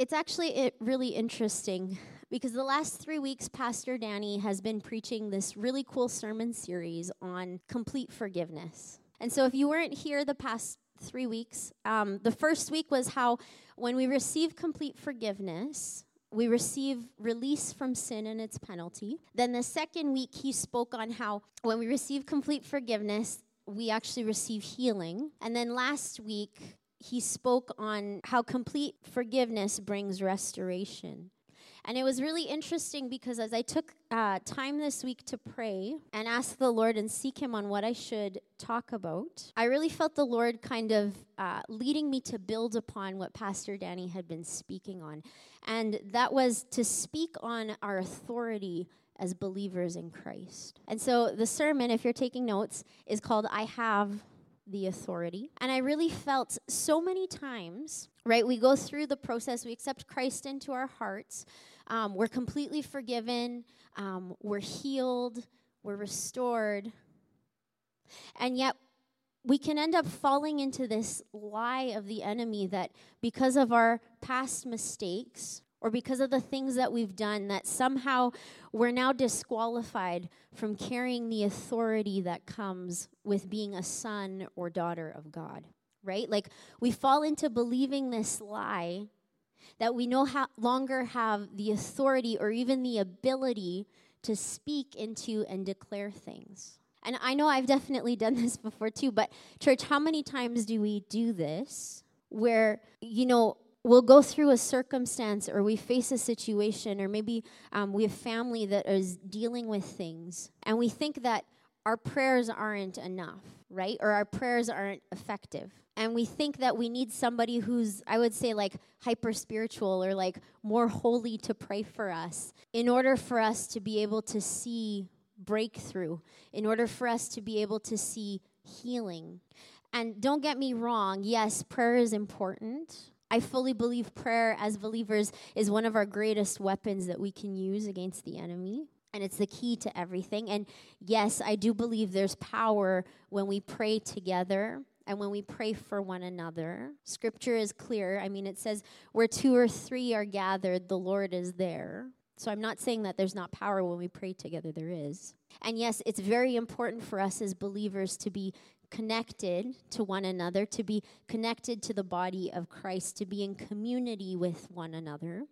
it's actually it really interesting because the last three weeks, Pastor Danny has been preaching this really cool sermon series on complete forgiveness. And so, if you weren't here the past three weeks, um, the first week was how when we receive complete forgiveness, we receive release from sin and its penalty. Then the second week, he spoke on how when we receive complete forgiveness, we actually receive healing. And then last week, he spoke on how complete forgiveness brings restoration. And it was really interesting because as I took uh, time this week to pray and ask the Lord and seek Him on what I should talk about, I really felt the Lord kind of uh, leading me to build upon what Pastor Danny had been speaking on. And that was to speak on our authority as believers in Christ. And so the sermon, if you're taking notes, is called I Have the Authority. And I really felt so many times, right? We go through the process, we accept Christ into our hearts, um, we're completely forgiven, um, we're healed, we're restored. And yet, we can end up falling into this lie of the enemy that because of our past mistakes, or because of the things that we've done, that somehow we're now disqualified from carrying the authority that comes with being a son or daughter of God, right? Like we fall into believing this lie that we no ha- longer have the authority or even the ability to speak into and declare things. And I know I've definitely done this before too, but church, how many times do we do this where, you know, we'll go through a circumstance or we face a situation or maybe um, we have family that is dealing with things and we think that our prayers aren't enough right? Or our prayers aren't effective. And we think that we need somebody who's i would say like hyper spiritual or like more holy to pray for us in order for us to be able to see breakthrough in order for us to be able to see healing. And don't get me wrong yes prayer is important I fully believe prayer as believers is one of our greatest weapons that we can use against the enemy. And it's the key to everything. And yes, I do believe there's power when we pray together and when we pray for one another. Scripture is clear. I mean, it says, where two or three are gathered, the Lord is there. So I'm not saying that there's not power when we pray together, there is. And yes, it's very important for us as believers to be connected to one another, to be connected to the body of Christ, to be in community with one another.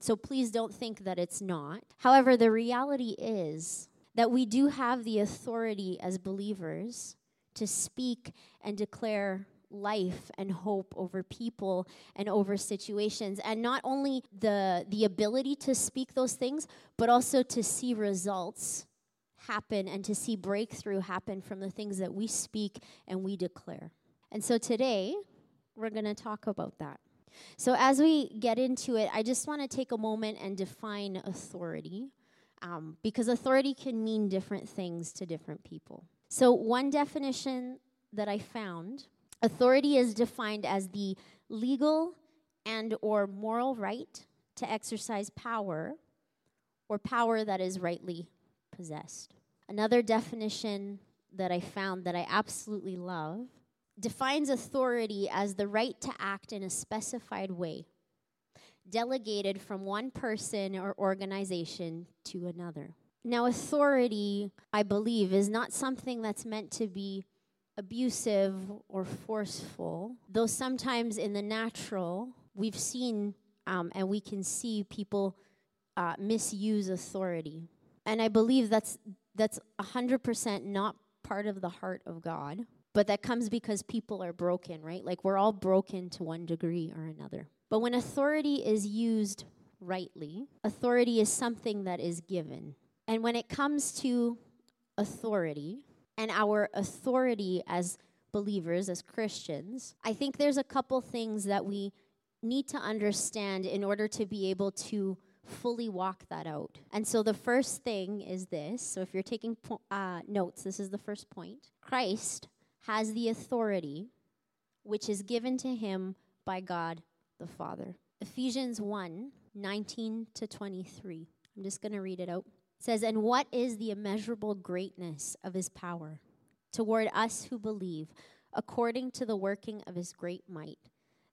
So please don't think that it's not. However, the reality is that we do have the authority as believers to speak and declare life and hope over people and over situations and not only the the ability to speak those things but also to see results happen and to see breakthrough happen from the things that we speak and we declare. And so today, we're going to talk about that. So, as we get into it, I just want to take a moment and define authority um, because authority can mean different things to different people. So, one definition that I found authority is defined as the legal and or moral right to exercise power or power that is rightly possessed. Another definition that I found that I absolutely love defines authority as the right to act in a specified way, delegated from one person or organization to another. Now, authority, I believe, is not something that's meant to be abusive or forceful, though sometimes in the natural, we've seen um, and we can see people uh, misuse authority. And I believe that's that's 100% not part of the heart of God, but that comes because people are broken, right? Like we're all broken to one degree or another. But when authority is used rightly, authority is something that is given. And when it comes to authority and our authority as believers, as Christians, I think there's a couple things that we need to understand in order to be able to fully walk that out. And so the first thing is this. So if you're taking po- uh, notes, this is the first point. Christ has the authority which is given to him by God the Father. Ephesians 1 19 to 23. I'm just going to read it out. It says, And what is the immeasurable greatness of his power toward us who believe, according to the working of his great might?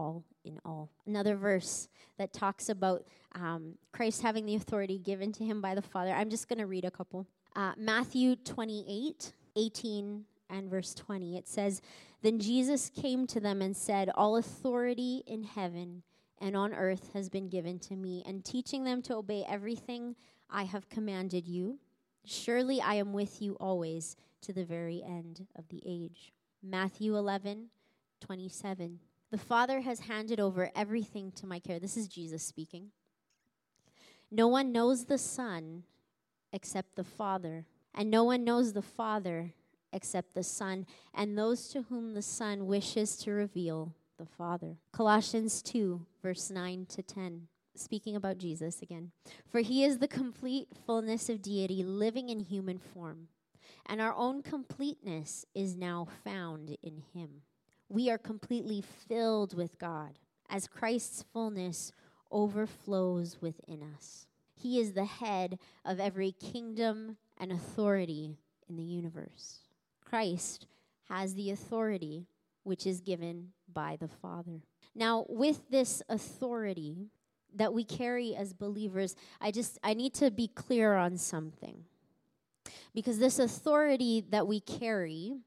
all in all. Another verse that talks about um, Christ having the authority given to him by the Father. I'm just going to read a couple. Uh, Matthew 28, 18, and verse 20. It says, Then Jesus came to them and said, All authority in heaven and on earth has been given to me, and teaching them to obey everything I have commanded you. Surely I am with you always to the very end of the age. Matthew 11, 27. The Father has handed over everything to my care. This is Jesus speaking. No one knows the Son except the Father, and no one knows the Father except the Son, and those to whom the Son wishes to reveal the Father. Colossians 2, verse 9 to 10. Speaking about Jesus again. For he is the complete fullness of deity living in human form, and our own completeness is now found in him we are completely filled with God as Christ's fullness overflows within us. He is the head of every kingdom and authority in the universe. Christ has the authority which is given by the Father. Now, with this authority that we carry as believers, I just I need to be clear on something. Because this authority that we carry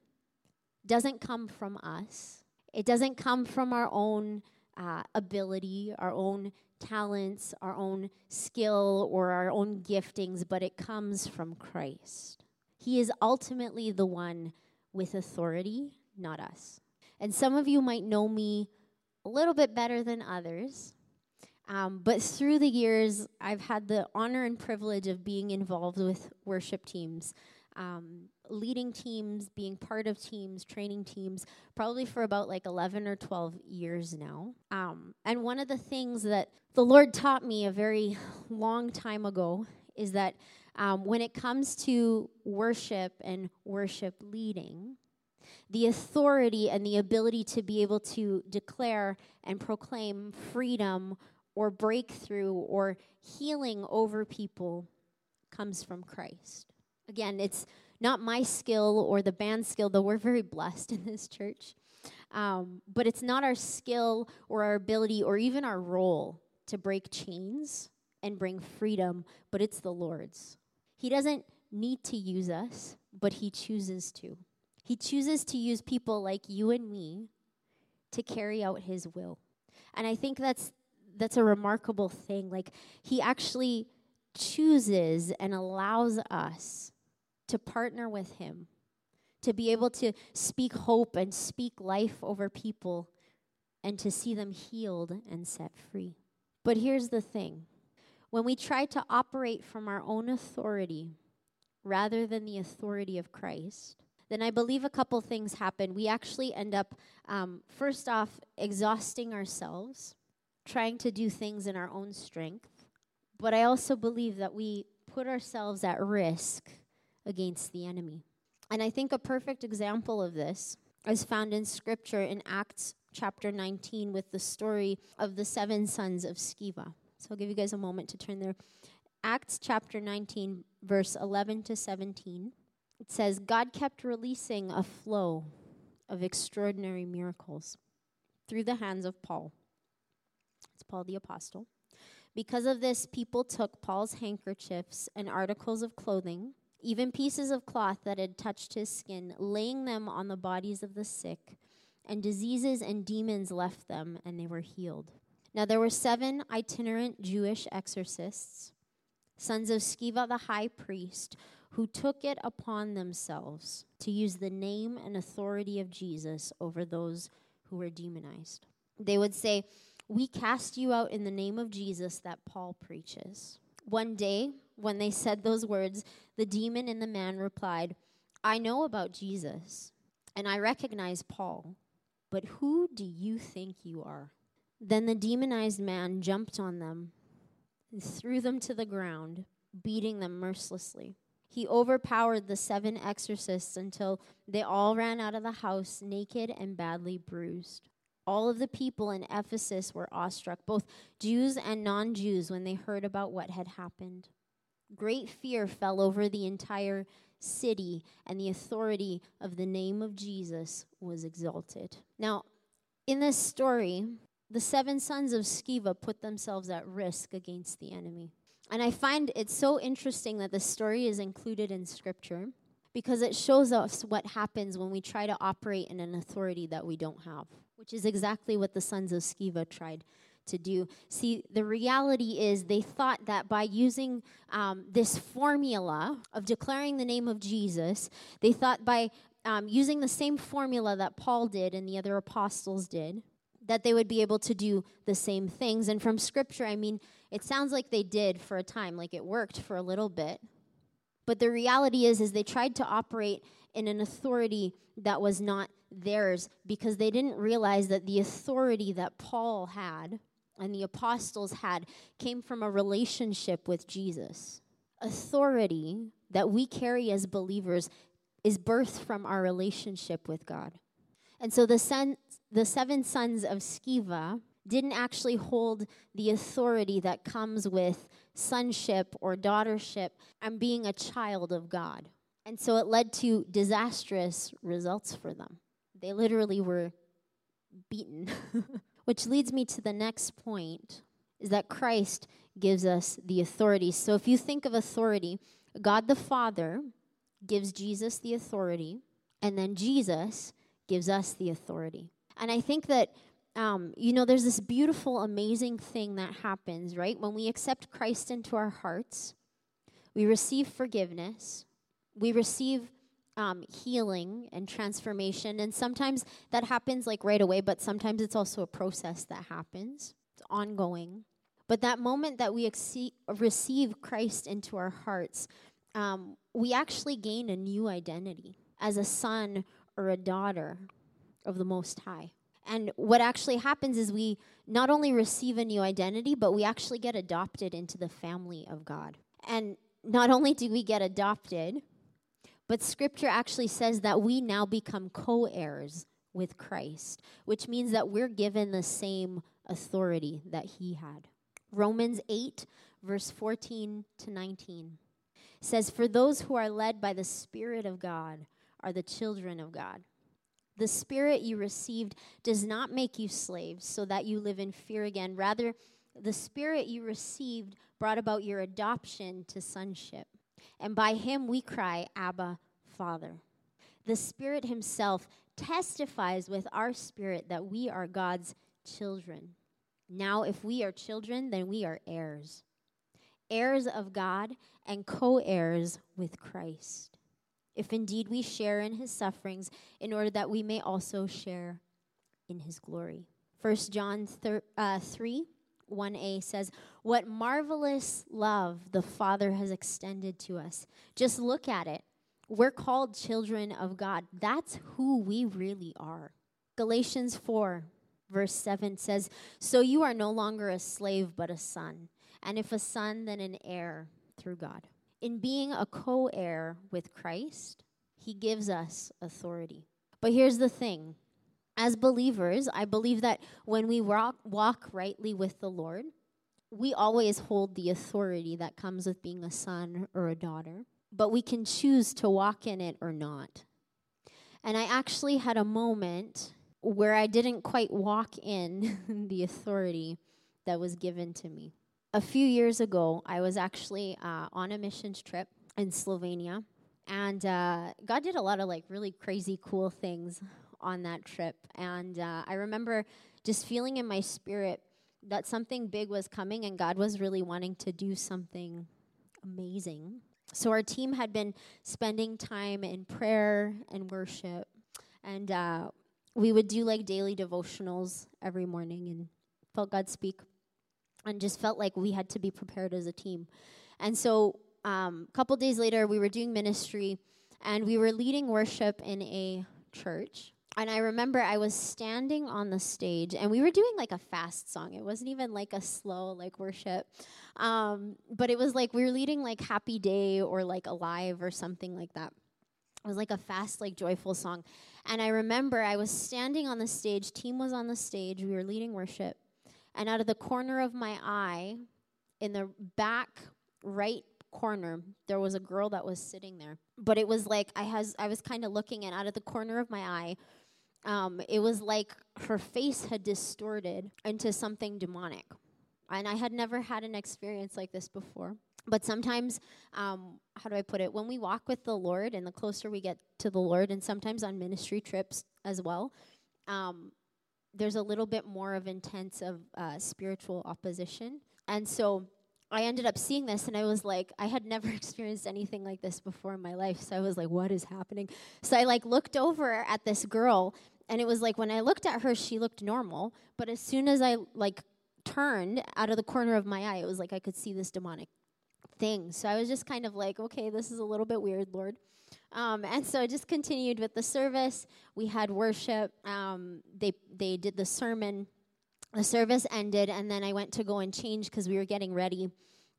doesn't come from us. It doesn't come from our own uh, ability, our own talents, our own skill, or our own giftings, but it comes from Christ. He is ultimately the one with authority, not us. And some of you might know me a little bit better than others. Um, but through the years, I've had the honor and privilege of being involved with worship teams um, leading teams, being part of teams, training teams, probably for about like 11 or 12 years now. Um, and one of the things that the Lord taught me a very long time ago is that um, when it comes to worship and worship leading, the authority and the ability to be able to declare and proclaim freedom or breakthrough or healing over people comes from Christ. Again, it's not my skill or the band's skill, though we're very blessed in this church. Um, but it's not our skill or our ability or even our role to break chains and bring freedom, but it's the Lord's. He doesn't need to use us, but He chooses to. He chooses to use people like you and me to carry out His will. And I think that's that's a remarkable thing. Like He actually chooses and allows us to partner with Him, to be able to speak hope and speak life over people, and to see them healed and set free. But here's the thing when we try to operate from our own authority rather than the authority of Christ, then I believe a couple things happen. We actually end up, um, first off, exhausting ourselves, trying to do things in our own strength. But I also believe that we put ourselves at risk against the enemy. And I think a perfect example of this is found in scripture in Acts chapter 19 with the story of the seven sons of Sceva. So I'll give you guys a moment to turn there. Acts chapter 19, verse 11 to 17. It says, God kept releasing a flow of extraordinary miracles through the hands of Paul. It's Paul the Apostle. Because of this, people took Paul's handkerchiefs and articles of clothing even pieces of cloth that had touched his skin, laying them on the bodies of the sick, and diseases and demons left them, and they were healed. Now there were seven itinerant Jewish exorcists, sons of Sceva the high priest, who took it upon themselves to use the name and authority of Jesus over those who were demonized. They would say, We cast you out in the name of Jesus that Paul preaches. One day, when they said those words, the demon in the man replied, I know about Jesus, and I recognize Paul, but who do you think you are? Then the demonized man jumped on them and threw them to the ground, beating them mercilessly. He overpowered the seven exorcists until they all ran out of the house naked and badly bruised. All of the people in Ephesus were awestruck, both Jews and non Jews, when they heard about what had happened. Great fear fell over the entire city, and the authority of the name of Jesus was exalted. Now, in this story, the seven sons of Sceva put themselves at risk against the enemy. And I find it so interesting that the story is included in Scripture because it shows us what happens when we try to operate in an authority that we don't have, which is exactly what the sons of Sceva tried to do. See, the reality is they thought that by using um, this formula of declaring the name of Jesus, they thought by um, using the same formula that Paul did and the other apostles did, that they would be able to do the same things. And from scripture, I mean, it sounds like they did for a time, like it worked for a little bit. But the reality is is they tried to operate in an authority that was not theirs because they didn't realize that the authority that Paul had and the apostles had came from a relationship with Jesus. Authority that we carry as believers is birthed from our relationship with God. And so the, son, the seven sons of Sceva didn't actually hold the authority that comes with sonship or daughtership and being a child of God. And so it led to disastrous results for them. They literally were beaten. Which leads me to the next point is that Christ gives us the authority. So if you think of authority, God the Father gives Jesus the authority, and then Jesus gives us the authority. And I think that, um, you know, there's this beautiful, amazing thing that happens, right? When we accept Christ into our hearts, we receive forgiveness, we receive um, healing and transformation. And sometimes that happens like right away, but sometimes it's also a process that happens, it's ongoing. But that moment that we receive Christ into our hearts, um, we actually gain a new identity as a son or a daughter of the Most High. And what actually happens is we not only receive a new identity, but we actually get adopted into the family of God. And not only do we get adopted, but scripture actually says that we now become co heirs with Christ, which means that we're given the same authority that he had. Romans 8, verse 14 to 19 says, For those who are led by the Spirit of God are the children of God. The Spirit you received does not make you slaves so that you live in fear again. Rather, the Spirit you received brought about your adoption to sonship. And by him we cry, Abba, Father. The Spirit Himself testifies with our spirit that we are God's children. Now, if we are children, then we are heirs, heirs of God and co heirs with Christ. If indeed we share in his sufferings, in order that we may also share in his glory. 1 John thir- uh, 3 1a says, What marvelous love the Father has extended to us. Just look at it. We're called children of God. That's who we really are. Galatians 4, verse 7 says, So you are no longer a slave, but a son. And if a son, then an heir through God. In being a co heir with Christ, he gives us authority. But here's the thing as believers, I believe that when we walk, walk rightly with the Lord, we always hold the authority that comes with being a son or a daughter, but we can choose to walk in it or not. And I actually had a moment where I didn't quite walk in the authority that was given to me. A few years ago, I was actually uh, on a missions trip in Slovenia, and uh, God did a lot of like really crazy, cool things on that trip. And uh, I remember just feeling in my spirit that something big was coming and God was really wanting to do something amazing. So our team had been spending time in prayer and worship. And uh, we would do like daily devotionals every morning and felt God speak and just felt like we had to be prepared as a team. And so um, a couple days later, we were doing ministry and we were leading worship in a church and I remember I was standing on the stage, and we were doing like a fast song. It wasn't even like a slow like worship, um, but it was like we were leading like "Happy Day" or like "Alive" or something like that. It was like a fast, like joyful song. And I remember I was standing on the stage. Team was on the stage. We were leading worship, and out of the corner of my eye, in the back right corner there was a girl that was sitting there but it was like i has i was kind of looking and out of the corner of my eye um, it was like her face had distorted into something demonic. And I had never had an experience like this before. But sometimes, um, how do I put it? When we walk with the Lord and the closer we get to the Lord, and sometimes on ministry trips as well, um, there's a little bit more of intense of uh, spiritual opposition. And so I ended up seeing this and I was like, I had never experienced anything like this before in my life. So I was like, what is happening? So I like looked over at this girl and it was like when I looked at her, she looked normal. But as soon as I like turned out of the corner of my eye, it was like I could see this demonic thing. So I was just kind of like, okay, this is a little bit weird, Lord. Um, and so I just continued with the service. We had worship. Um, they they did the sermon. The service ended, and then I went to go and change because we were getting ready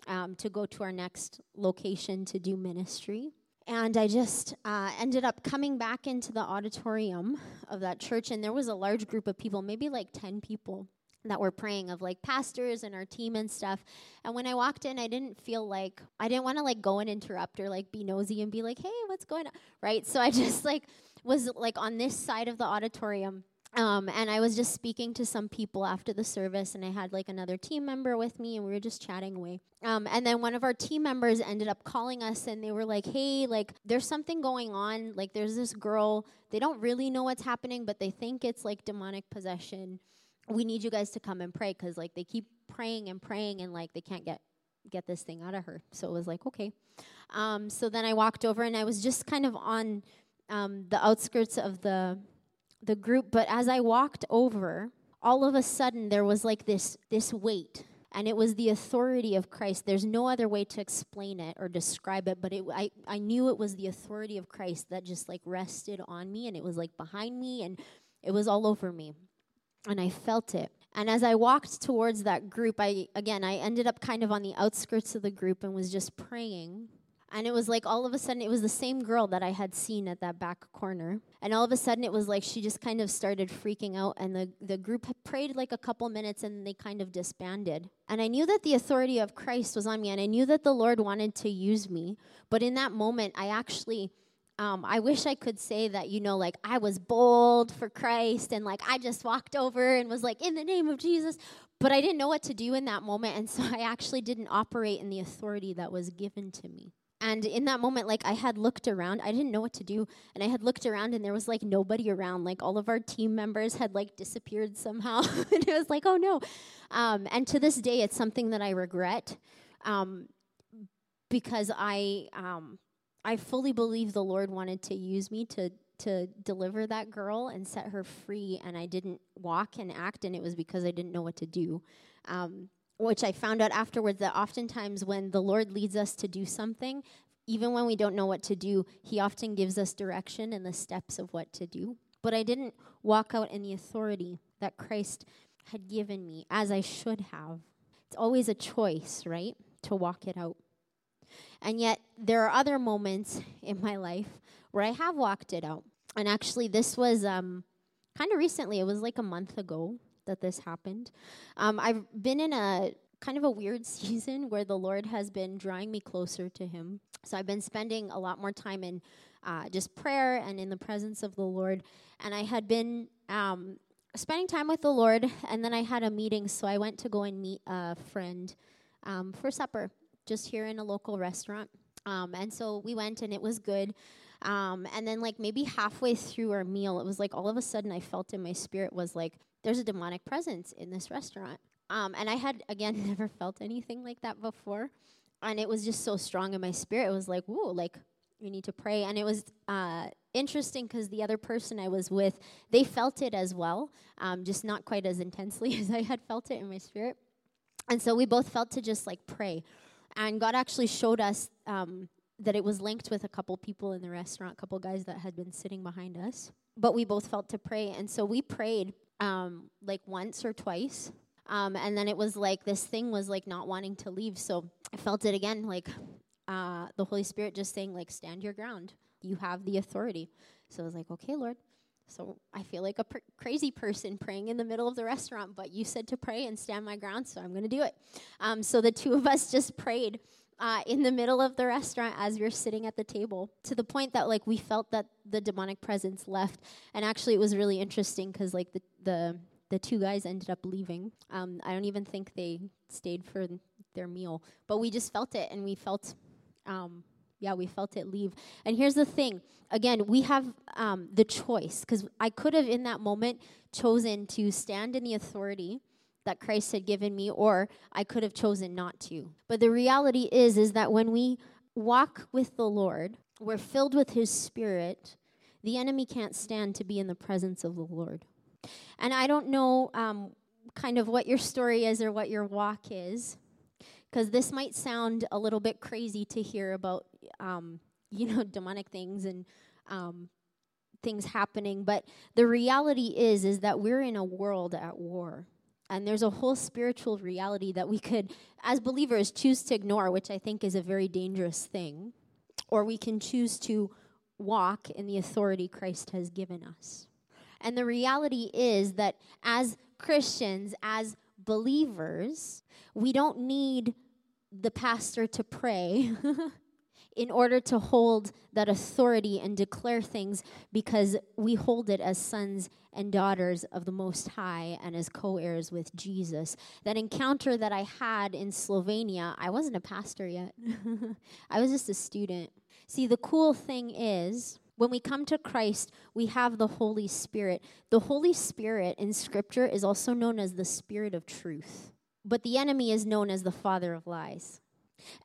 um, to go to our next location to do ministry. And I just uh, ended up coming back into the auditorium of that church, and there was a large group of people, maybe like 10 people, that were praying of like pastors and our team and stuff. And when I walked in, I didn't feel like I didn't want to like go and interrupt or like be nosy and be like, hey, what's going on? Right. So I just like was like on this side of the auditorium um, and I was just speaking to some people after the service, and I had like another team member with me, and we were just chatting away. Um, and then one of our team members ended up calling us, and they were like, "Hey, like, there's something going on. Like, there's this girl. They don't really know what's happening, but they think it's like demonic possession. We need you guys to come and pray because like they keep praying and praying, and like they can't get get this thing out of her. So it was like, okay. Um, so then I walked over, and I was just kind of on um, the outskirts of the the group, but as I walked over, all of a sudden there was like this this weight and it was the authority of Christ. There's no other way to explain it or describe it, but it, I, I knew it was the authority of Christ that just like rested on me and it was like behind me and it was all over me. And I felt it. And as I walked towards that group, I again I ended up kind of on the outskirts of the group and was just praying and it was like all of a sudden, it was the same girl that I had seen at that back corner. And all of a sudden, it was like she just kind of started freaking out. And the, the group prayed like a couple minutes and they kind of disbanded. And I knew that the authority of Christ was on me. And I knew that the Lord wanted to use me. But in that moment, I actually. Um, I wish I could say that, you know, like I was bold for Christ and like I just walked over and was like, in the name of Jesus. But I didn't know what to do in that moment. And so I actually didn't operate in the authority that was given to me. And in that moment, like I had looked around, I didn't know what to do. And I had looked around and there was like nobody around. Like all of our team members had like disappeared somehow. and it was like, oh no. Um, and to this day, it's something that I regret um, because I, um, I fully believe the Lord wanted to use me to to deliver that girl and set her free and i didn't walk and act and it was because i didn't know what to do um, which I found out afterwards that oftentimes when the Lord leads us to do something, even when we don't know what to do, He often gives us direction and the steps of what to do. But I didn't walk out in the authority that Christ had given me as I should have. It's always a choice, right, to walk it out. And yet, there are other moments in my life where I have walked it out. And actually, this was um, kind of recently, it was like a month ago that this happened. Um, I've been in a kind of a weird season where the Lord has been drawing me closer to Him. So I've been spending a lot more time in uh, just prayer and in the presence of the Lord. And I had been um, spending time with the Lord, and then I had a meeting, so I went to go and meet a friend um, for supper just here in a local restaurant. Um, and so we went, and it was good. Um, and then, like, maybe halfway through our meal, it was like all of a sudden I felt in my spirit was like, there's a demonic presence in this restaurant. Um, and I had, again, never felt anything like that before. And it was just so strong in my spirit. It was like, whoa, like, you need to pray. And it was uh, interesting because the other person I was with, they felt it as well, um, just not quite as intensely as I had felt it in my spirit. And so we both felt to just like pray. And God actually showed us um, that it was linked with a couple people in the restaurant, a couple guys that had been sitting behind us. but we both felt to pray. And so we prayed um, like once or twice. Um, and then it was like this thing was like not wanting to leave. So I felt it again, like uh, the Holy Spirit just saying, like, stand your ground. You have the authority. So I was like, okay, Lord. So I feel like a pr- crazy person praying in the middle of the restaurant, but you said to pray and stand my ground, so I'm going to do it. Um, so the two of us just prayed uh, in the middle of the restaurant as we were sitting at the table to the point that like we felt that the demonic presence left. And actually, it was really interesting because like the the the two guys ended up leaving. Um, I don't even think they stayed for their meal, but we just felt it, and we felt um, yeah, we felt it leave. And here's the thing again, we have um, the choice because I could have in that moment chosen to stand in the authority that Christ had given me or I could have chosen not to. But the reality is is that when we walk with the Lord, we're filled with his spirit, the enemy can't stand to be in the presence of the Lord. And I don't know um, kind of what your story is or what your walk is because this might sound a little bit crazy to hear about, um, you know, demonic things and um, things happening. But the reality is, is that we're in a world at war. And there's a whole spiritual reality that we could, as believers, choose to ignore, which I think is a very dangerous thing. Or we can choose to walk in the authority Christ has given us. And the reality is that as Christians, as believers, we don't need the pastor to pray in order to hold that authority and declare things because we hold it as sons and daughters of the Most High and as co heirs with Jesus. That encounter that I had in Slovenia, I wasn't a pastor yet, I was just a student. See, the cool thing is, when we come to Christ, we have the Holy Spirit. The Holy Spirit in Scripture is also known as the Spirit of truth but the enemy is known as the father of lies.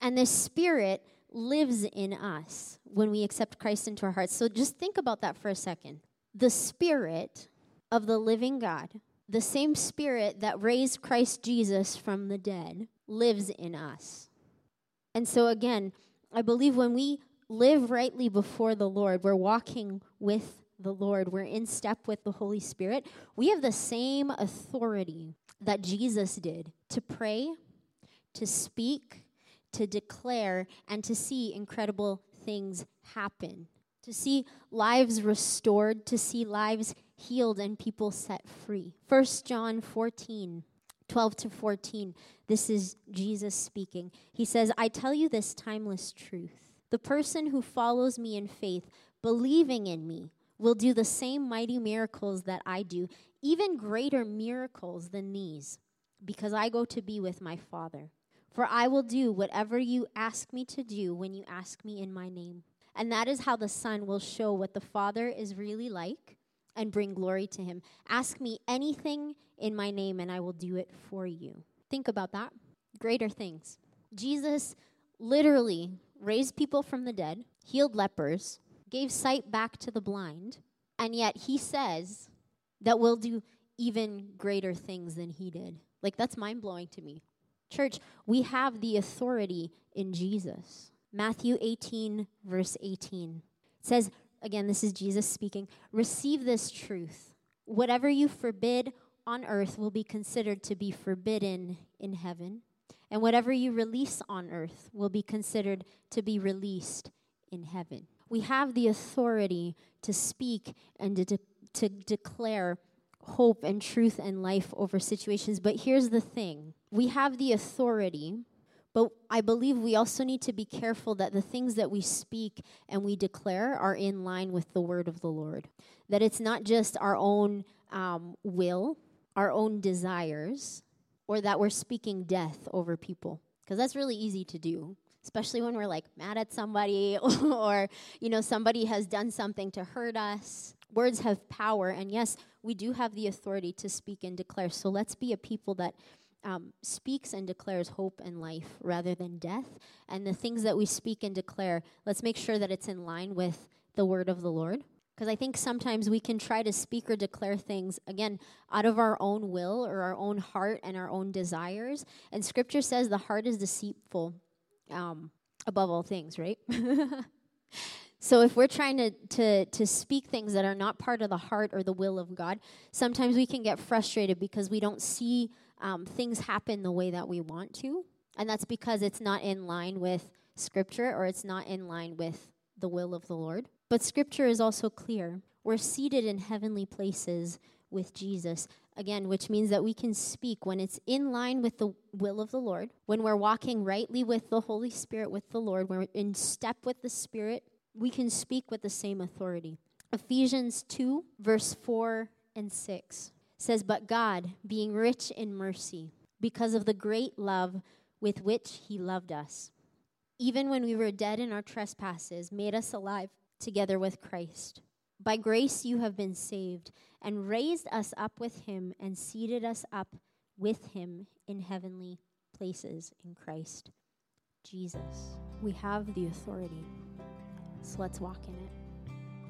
And this spirit lives in us when we accept Christ into our hearts. So just think about that for a second. The spirit of the living God, the same spirit that raised Christ Jesus from the dead, lives in us. And so again, I believe when we live rightly before the Lord, we're walking with the Lord, we're in step with the Holy Spirit, we have the same authority that Jesus did to pray, to speak, to declare, and to see incredible things happen. To see lives restored, to see lives healed, and people set free. 1 John 14, 12 to 14. This is Jesus speaking. He says, I tell you this timeless truth. The person who follows me in faith, believing in me, will do the same mighty miracles that I do, even greater miracles than these, because I go to be with my Father. For I will do whatever you ask me to do when you ask me in my name. And that is how the Son will show what the Father is really like and bring glory to him. Ask me anything in my name, and I will do it for you. Think about that. Greater things. Jesus literally raised people from the dead, healed lepers, gave sight back to the blind, and yet he says that we'll do even greater things than he did. Like, that's mind blowing to me. Church, we have the authority in Jesus. Matthew 18, verse 18. It says, again, this is Jesus speaking, receive this truth. Whatever you forbid on earth will be considered to be forbidden in heaven, and whatever you release on earth will be considered to be released in heaven we have the authority to speak and to, de- to declare hope and truth and life over situations. But here's the thing we have the authority, but I believe we also need to be careful that the things that we speak and we declare are in line with the word of the Lord. That it's not just our own um, will, our own desires, or that we're speaking death over people. Because that's really easy to do especially when we're like mad at somebody or you know somebody has done something to hurt us words have power and yes we do have the authority to speak and declare so let's be a people that um, speaks and declares hope and life rather than death and the things that we speak and declare let's make sure that it's in line with the word of the lord because I think sometimes we can try to speak or declare things, again, out of our own will or our own heart and our own desires. And scripture says the heart is deceitful um, above all things, right? So if we're trying to, to, to speak things that are not part of the heart or the will of God, sometimes we can get frustrated because we don't see um, things happen the way that we want to. And that's because it's not in line with Scripture or it's not in line with the will of the Lord. But Scripture is also clear. We're seated in heavenly places with Jesus. Again, which means that we can speak when it's in line with the will of the Lord, when we're walking rightly with the Holy Spirit, with the Lord, we're in step with the Spirit, we can speak with the same authority. Ephesians 2, verse 4 and 6 says, But God, being rich in mercy, because of the great love with which He loved us, even when we were dead in our trespasses, made us alive together with Christ. By grace you have been saved, and raised us up with Him, and seated us up with Him in heavenly places in Christ Jesus. We have the authority. So let's walk in it.